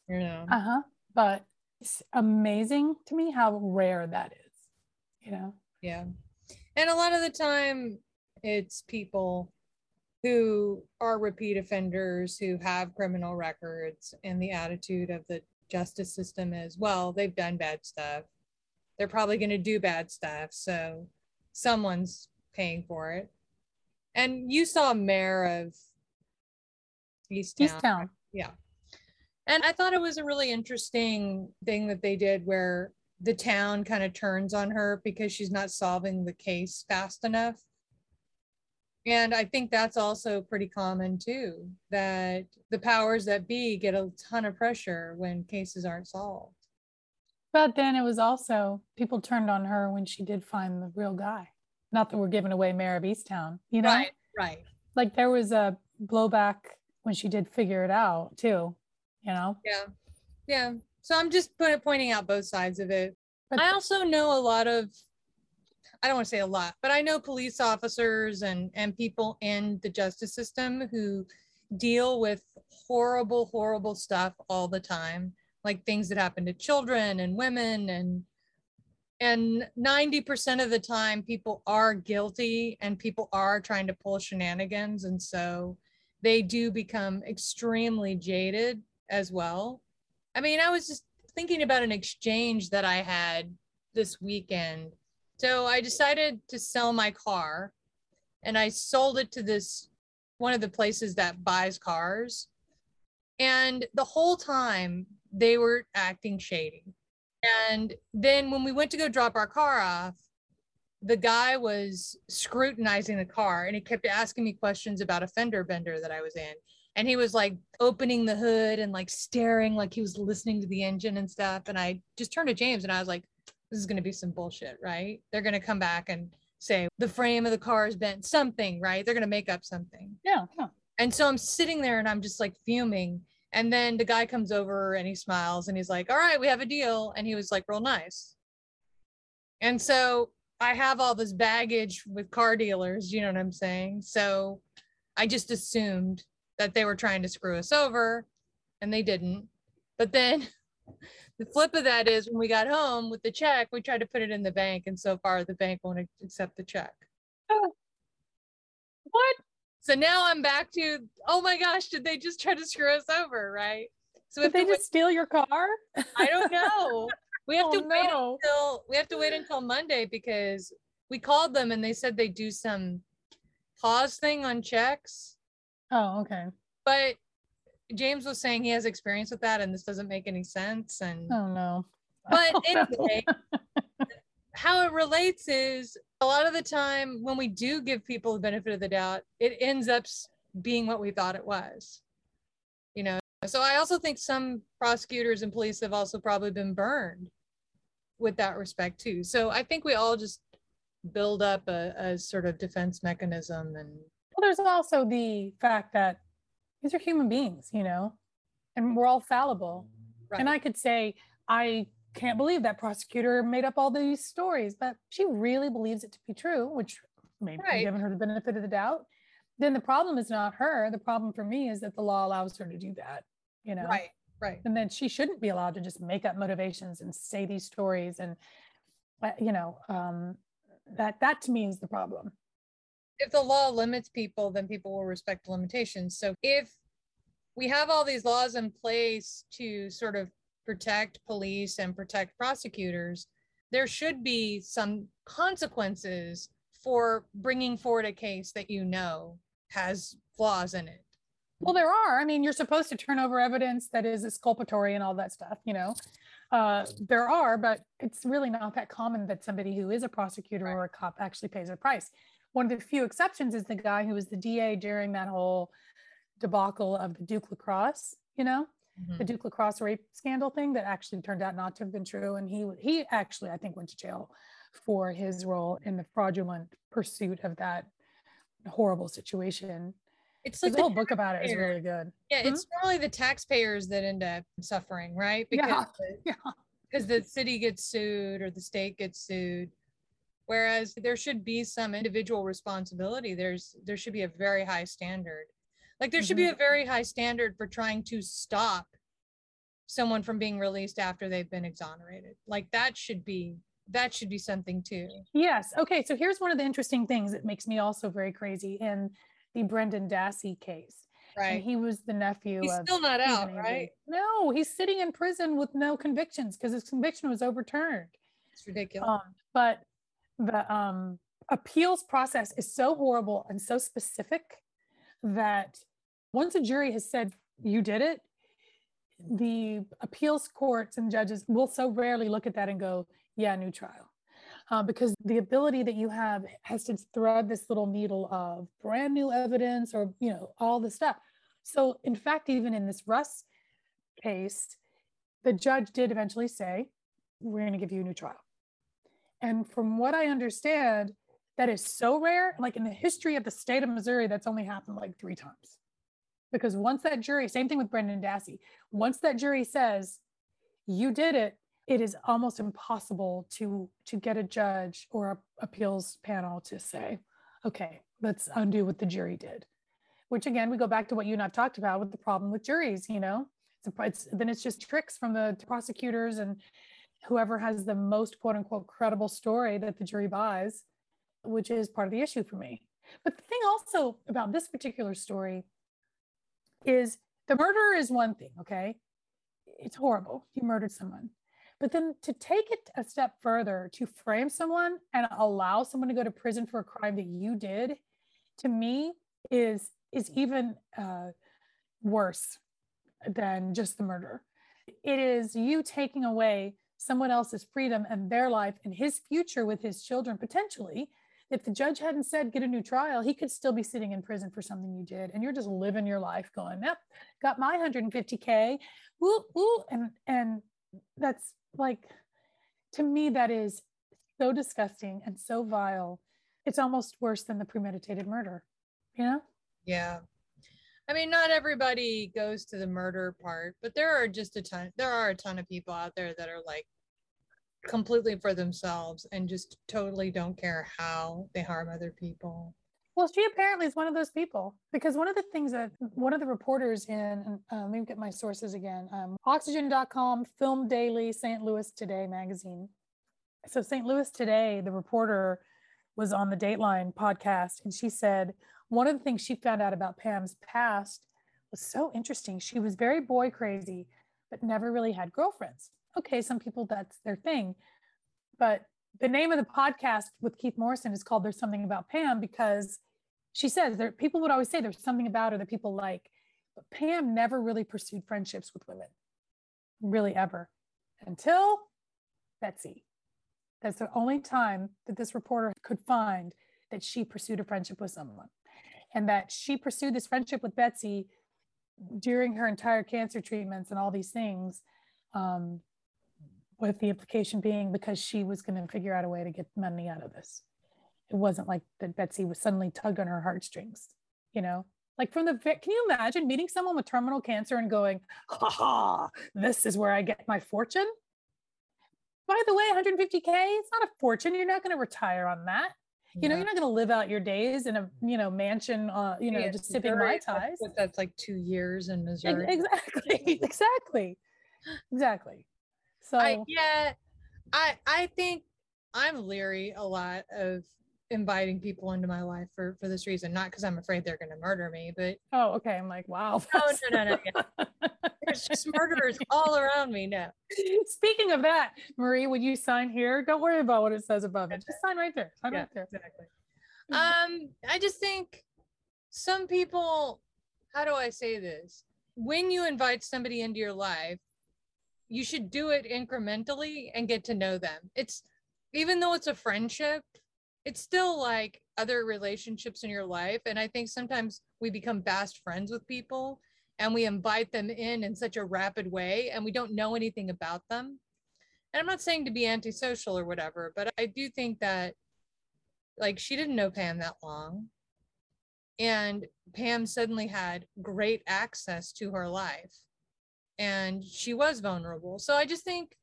You know, Uh-huh. But it's amazing to me how rare that is, you know? yeah. And a lot of the time, it's people who are repeat offenders who have criminal records and the attitude of the justice system is well they've done bad stuff they're probably going to do bad stuff so someone's paying for it and you saw mayor of east town, Easttown. yeah and i thought it was a really interesting thing that they did where the town kind of turns on her because she's not solving the case fast enough and I think that's also pretty common too, that the powers that be get a ton of pressure when cases aren't solved. But then it was also people turned on her when she did find the real guy. Not that we're giving away Mare of Easttown, you know? Right, right. Like there was a blowback when she did figure it out too, you know? Yeah. Yeah. So I'm just pointing out both sides of it. But I also know a lot of, I don't want to say a lot, but I know police officers and, and people in the justice system who deal with horrible, horrible stuff all the time, like things that happen to children and women and and 90% of the time people are guilty and people are trying to pull shenanigans and so they do become extremely jaded as well i mean i was just thinking about an exchange that i had this weekend. So i decided to sell my car and i sold it to this one of the places that buys cars. And the whole time they were acting shady. And then when we went to go drop our car off, the guy was scrutinizing the car and he kept asking me questions about a fender bender that I was in. And he was like opening the hood and like staring like he was listening to the engine and stuff. And I just turned to James and I was like, this is going to be some bullshit, right? They're going to come back and say the frame of the car is bent, something, right? They're going to make up something. Yeah, yeah. And so I'm sitting there and I'm just like fuming. And then the guy comes over and he smiles and he's like, All right, we have a deal. And he was like, real nice. And so I have all this baggage with car dealers, you know what I'm saying? So I just assumed that they were trying to screw us over and they didn't. But then the flip of that is when we got home with the check, we tried to put it in the bank. And so far, the bank won't accept the check. What? So now I'm back to, oh my gosh, did they just try to screw us over? Right. So Did if they just steal your car? I don't know. We have Oh, to wait no. until we have to wait until Monday because we called them and they said they do some pause thing on checks. Oh, okay. But James was saying he has experience with that and this doesn't make any sense. And Oh no. but Oh, no. anyway, how it relates is a lot of the time when we do give people the benefit of the doubt, it ends up being what we thought it was. You know, so I also think some prosecutors and police have also probably been burned with that respect too. So I think we all just build up a, a sort of defense mechanism and Well, there's also the fact that these are human beings, you know, and we're all fallible. And I could say, I can't believe that prosecutor made up all these stories, but she really believes it to be true, which maybe Right. giving her the benefit of the doubt. Then the problem is not her. The problem for me is that the law allows her to do that, you know. right, right. And then she shouldn't be allowed to just make up motivations and say these stories and, uh, you know, um, that that to me is the problem. If the law limits people, then people will respect the limitations. So if we have all these laws in place to sort of protect police and protect prosecutors, there should be some consequences for bringing forward a case that you know has flaws in it. Well, there are. I mean, you're supposed to turn over evidence that is exculpatory and all that stuff, you know. Uh, there are, but it's really not that common that somebody who is a prosecutor or a cop actually pays a price. One of the few exceptions is the guy who was the DA during that whole debacle of the Duke lacrosse, you know, the Mhm. Duke lacrosse rape scandal thing that actually turned out not to have been true. And he he actually, I think, went to jail for his role in the fraudulent pursuit of that horrible situation. It's Like the whole book about it is really good. yeah, Hmm? it's normally the taxpayers that end up suffering, right? Yeah, Because the, yeah. because the city gets sued or the state gets sued. Whereas there should be some individual responsibility. There's there should be a very high standard. Like there should be Mm-hmm. a very high standard for trying to stop someone from being released after they've been exonerated. Like that should be that should be something too. Yes. Okay. So here's one of the interesting things that makes me also very crazy in the Brendan Dassey case. And Right. he was the nephew He's of still not out, right? No, he's sitting in prison with no convictions because his conviction was overturned. It's ridiculous. Um, but the um, appeals process is so horrible and so specific that once a jury has said you did it, the appeals courts and judges will so rarely look at that and go, yeah, new trial. Uh, because the ability that you have has to thread this little needle of brand new evidence or, you know, all the stuff. So, in fact, even in this Russ case, the judge did eventually say, we're going to give you a new trial. And from what I understand, that is so rare. Like in the history of the state of Missouri, that's only happened like three times. Because once that jury, same thing with Brendan Dassey, once that jury says you did it, it is almost impossible to to get a judge or a appeals panel to say, okay, let's undo what the jury did. Which again, we go back to what you and I've talked about with the problem with juries. You know, it's, it's then it's just tricks from the prosecutors and whoever has the most quote unquote credible story that the jury buys, which is part of the issue for me. But the thing also about this particular story is the murderer is one thing, okay? It's horrible. You murdered someone. But then to take it a step further, to frame someone and allow someone to go to prison for a crime that you did, to me is is even uh, worse than just the murder. It is you taking away someone else's freedom and their life and his future with his children potentially. If the judge hadn't said get a new trial, he could still be sitting in prison for something you did, and you're just living your life going, "Yep, got my 150k, woo woo," and and that's like, to me, that is so disgusting and so vile. It's almost worse than the premeditated murder, you know? Yeah. I mean, not everybody goes to the murder part, but there are just a ton, there are a ton of people out there that are like completely for themselves and just totally don't care how they harm other people. Well, she apparently is one of those people because one of the things that one of the reporters in, uh, let me get my sources again um, oxygen.com, Film Daily, St. Louis Today magazine. So, St. Louis Today, the reporter was on the Dateline podcast, and she said one of the things she found out about Pam's past was so interesting. She was very boy crazy, but never really had girlfriends. Okay, some people that's their thing. But the name of the podcast with Keith Morrison is called There's Something About Pam because she says there people would always say there's something about her that people like. But Pam never really pursued friendships with women. Really ever. Until Betsy. That's the only time that this reporter could find that she pursued a friendship with someone. And that she pursued this friendship with Betsy during her entire cancer treatments and all these things. Um, with the implication being because she was going to figure out a way to get money out of this. It wasn't like that Betsy was suddenly tugged on her heartstrings, you know? Like from the, can you imagine meeting someone with terminal cancer and going, ha ha, this is where I get my fortune? By the way, 150K, it's not a fortune. You're not going to retire on that. You know, Yeah. you're not going to live out your days in a, you know, mansion, uh, you know, Yeah, just sipping Missouri, Mai that's- Tais. That's like two years in Missouri. Exactly, exactly, exactly. So, I, yeah, I I think I'm leery a lot of inviting people into my life for for this reason, not because I'm afraid they're going to murder me, but Oh, okay. I'm like, wow. no, no, no, no. yeah. There's just murderers all around me now. Speaking of that, Marie, would you sign here? Don't worry about what it says above it. Just sign right there. Sign Yeah, right there. exactly. Um, I just think some people, how do I say this? When you invite somebody into your life, you should do it incrementally and get to know them. It's even though it's a friendship, it's still like other relationships in your life. And I think sometimes we become fast friends with people and we invite them in in such a rapid way and we don't know anything about them. And I'm not saying to be antisocial or whatever, but I do think that like she didn't know Pam that long. And Pam suddenly had great access to her life and she was vulnerable. So I just think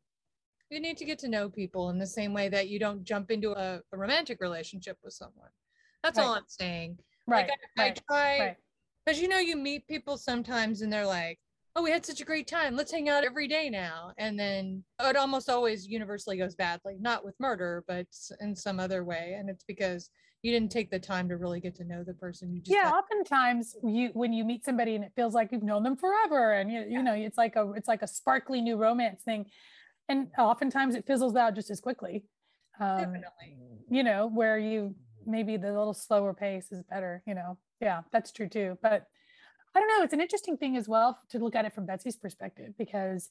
you need to get to know people in the same way that you don't jump into a, a romantic relationship with someone. That's all I'm saying. Right. Like I, I right. try right. because you know you meet people sometimes and they're like oh we had such a great time let's hang out every day now and then it almost always universally goes badly not with murder but in some other way and it's because you didn't take the time to really get to know the person you just yeah oftentimes you when you meet somebody and it feels like you've known them forever and you, you know it's like a it's like a sparkly new romance thing and oftentimes it fizzles out just as quickly um, definitely. you know where you maybe the little slower pace is better you know. Yeah that's true too but i don't know it's an interesting thing as well to look at it from betsy's perspective because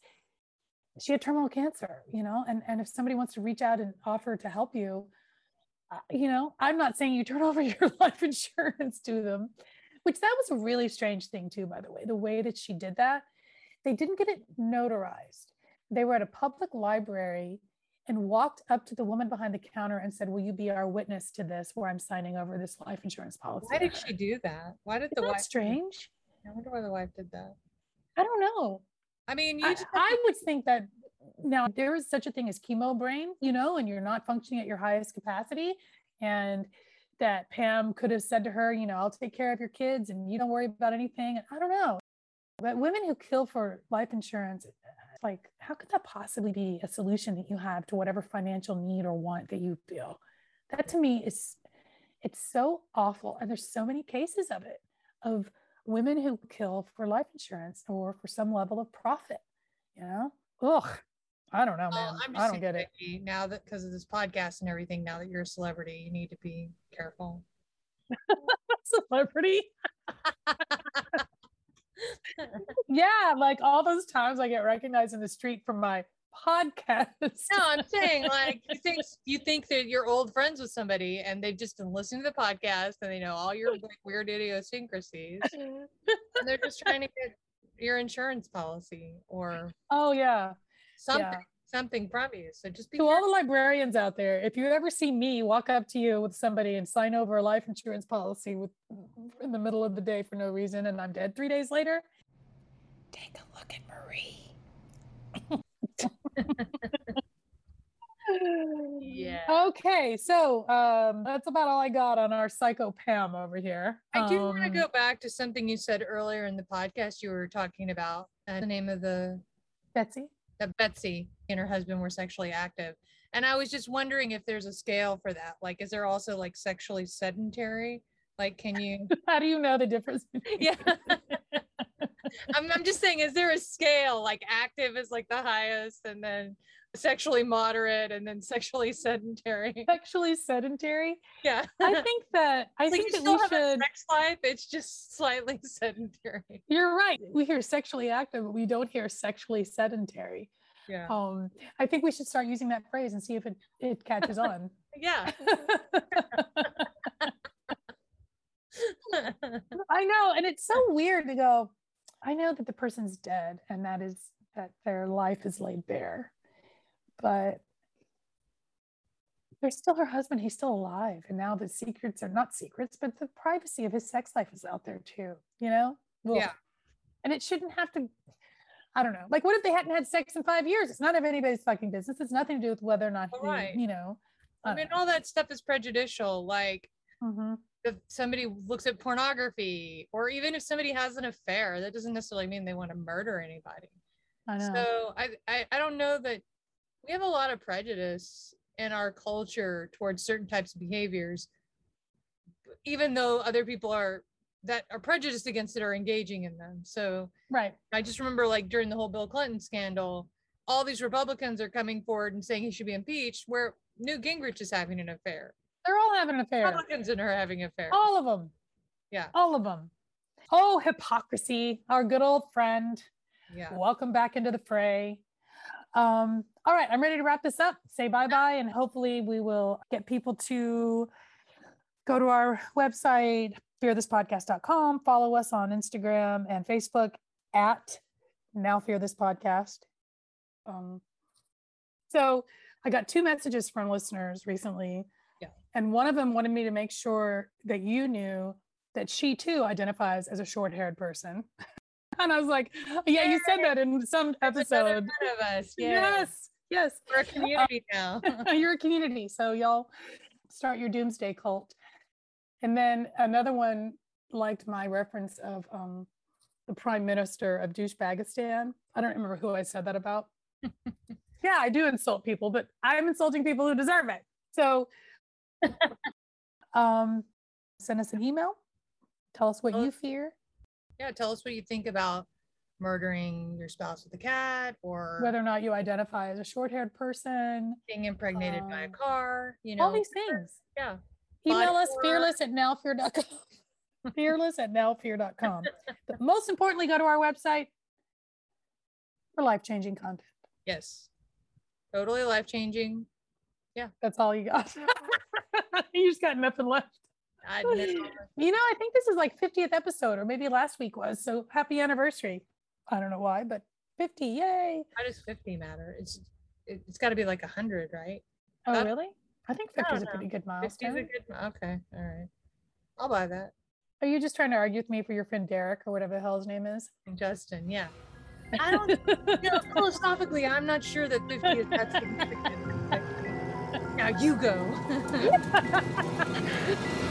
she had terminal cancer you know and and if somebody wants to reach out and offer to help you uh, you know i'm not saying you turn over your life insurance to them which that was a really strange thing too by the way the way that she did that they didn't get it notarized they were at a public library and walked up to the woman behind the counter and said, Will you be our witness to this where I'm signing over this life insurance policy? why did she do that why did the Isn't that wife strange? i wonder why the wife did that I don't know. i mean you I, I would think that now there is such a thing as chemo brain, you know, and you're not functioning at your highest capacity. And that Pam could have said to her, you know, I'll take care of your kids and you don't worry about anything. I don't know. But women who kill for life insurance, like, how could that possibly be a solution that you have to whatever financial need or want that you feel? That to me is, it's so awful. And there's so many cases of it, of women who kill for life insurance or for some level of profit, you know? Ugh, I don't know, man. I don't get it. Now that because of this podcast and everything now that you're a celebrity you need to be careful Celebrity. yeah, like all those times I get recognized in the street from my podcast. No, I'm saying like you think you think that you're old friends with somebody and they've just been listening to the podcast and they know all your like, weird idiosyncrasies mm-hmm. and they're just trying to get your insurance policy or oh yeah. something something from you. So just be To all the librarians out there, if you ever see me walk up to you with somebody and sign over a life insurance policy with in the middle of the day for no reason and I'm dead three days later, take a look at Marie. Yeah. Okay, so um, that's about all I got on our psycho Pam over here. I do want to Um, go back to something you said earlier in the podcast. You were talking about uh, the name of the Betsy. That Betsy and her husband were sexually active. And I was just wondering if there's a scale for that. Like, is there also like sexually sedentary? Like, can you? How do you know the difference? yeah. I'm, I'm just saying, is there a scale? Like, active is like the highest, and then sexually moderate, and then sexually sedentary. Sexually sedentary. Yeah. I think that I Like, think that we should. sex life, it's just slightly sedentary. You're right. We hear sexually active, but we don't hear sexually sedentary. Yeah. Um, I think we should start using that phrase and see if it, it catches on. Yeah. I know, and it's so weird to go. I know that the person's dead, and that is that their life is laid bare, but there's still her husband. He's still alive, and now the secrets are not secrets, but the privacy of his sex life is out there too. You know? Yeah. And it shouldn't have to. I don't know. Like, what if they hadn't had sex in five years? It's none of anybody's fucking business. It's nothing to do with whether or not he, Right. you know. I mean, all that stuff is prejudicial. Like, hmm if somebody looks at pornography, or even if somebody has an affair, that doesn't necessarily mean they want to murder anybody. I know. So I, I I don't know that we have a lot of prejudice in our culture towards certain types of behaviors even though other people are that are prejudiced against it are engaging in them. So Right. I just remember like during the whole Bill Clinton scandal, all these Republicans are coming forward and saying he should be impeached, where Newt Gingrich is having an affair. They're all having an affair. Republicans and her having an affair. All of them. Yeah. All of them. Oh, hypocrisy, our good old friend. Yeah. Welcome back into the fray. Um, all right, I'm ready to wrap this up. Say bye bye, and hopefully, we will get people to go to our website, fearthispodcast.com, follow us on Instagram and Facebook at Now Fear This Podcast. Um, so, I got two messages from listeners recently. Yeah. And one of them wanted me to make sure that you knew that she too identifies as a short haired person. And I was like, yeah, you said that in some episode. of us. Yeah. Yes, yes. We're a community now. You're a community. So y'all start your doomsday cult. And then another one liked my reference of um, the prime minister of douchebagistan. I don't remember who I said that about. yeah, I do insult people, but I'm insulting people who deserve it. So um, send us an email. Tell us what Tell you us- fear, yeah. Tell us what you think about murdering your spouse with a cat or whether or not you identify as a short haired person, being impregnated by a um, car. You know, all these things. yeah. Email us fearless at nowfear.com. fearless at nowfear.com. But most importantly, go to our website for life changing content. Yes. Totally life changing. That's all you got. you just got nothing left. I know. You know, I think this is like 50th episode, or maybe last week was. So happy anniversary. I don't know why, but 50, yay. How does 50 matter? It's it, it's got to be like 100, right? Oh, Uh, really? I think I 50 is a pretty good 50 is a good. Okay, all right. I'll buy that. Are you just trying to argue with me for your friend Derek or whatever the hell his name is? Justin, yeah. I don't. you know, philosophically, I'm not sure that 50 is that significant. Now you go.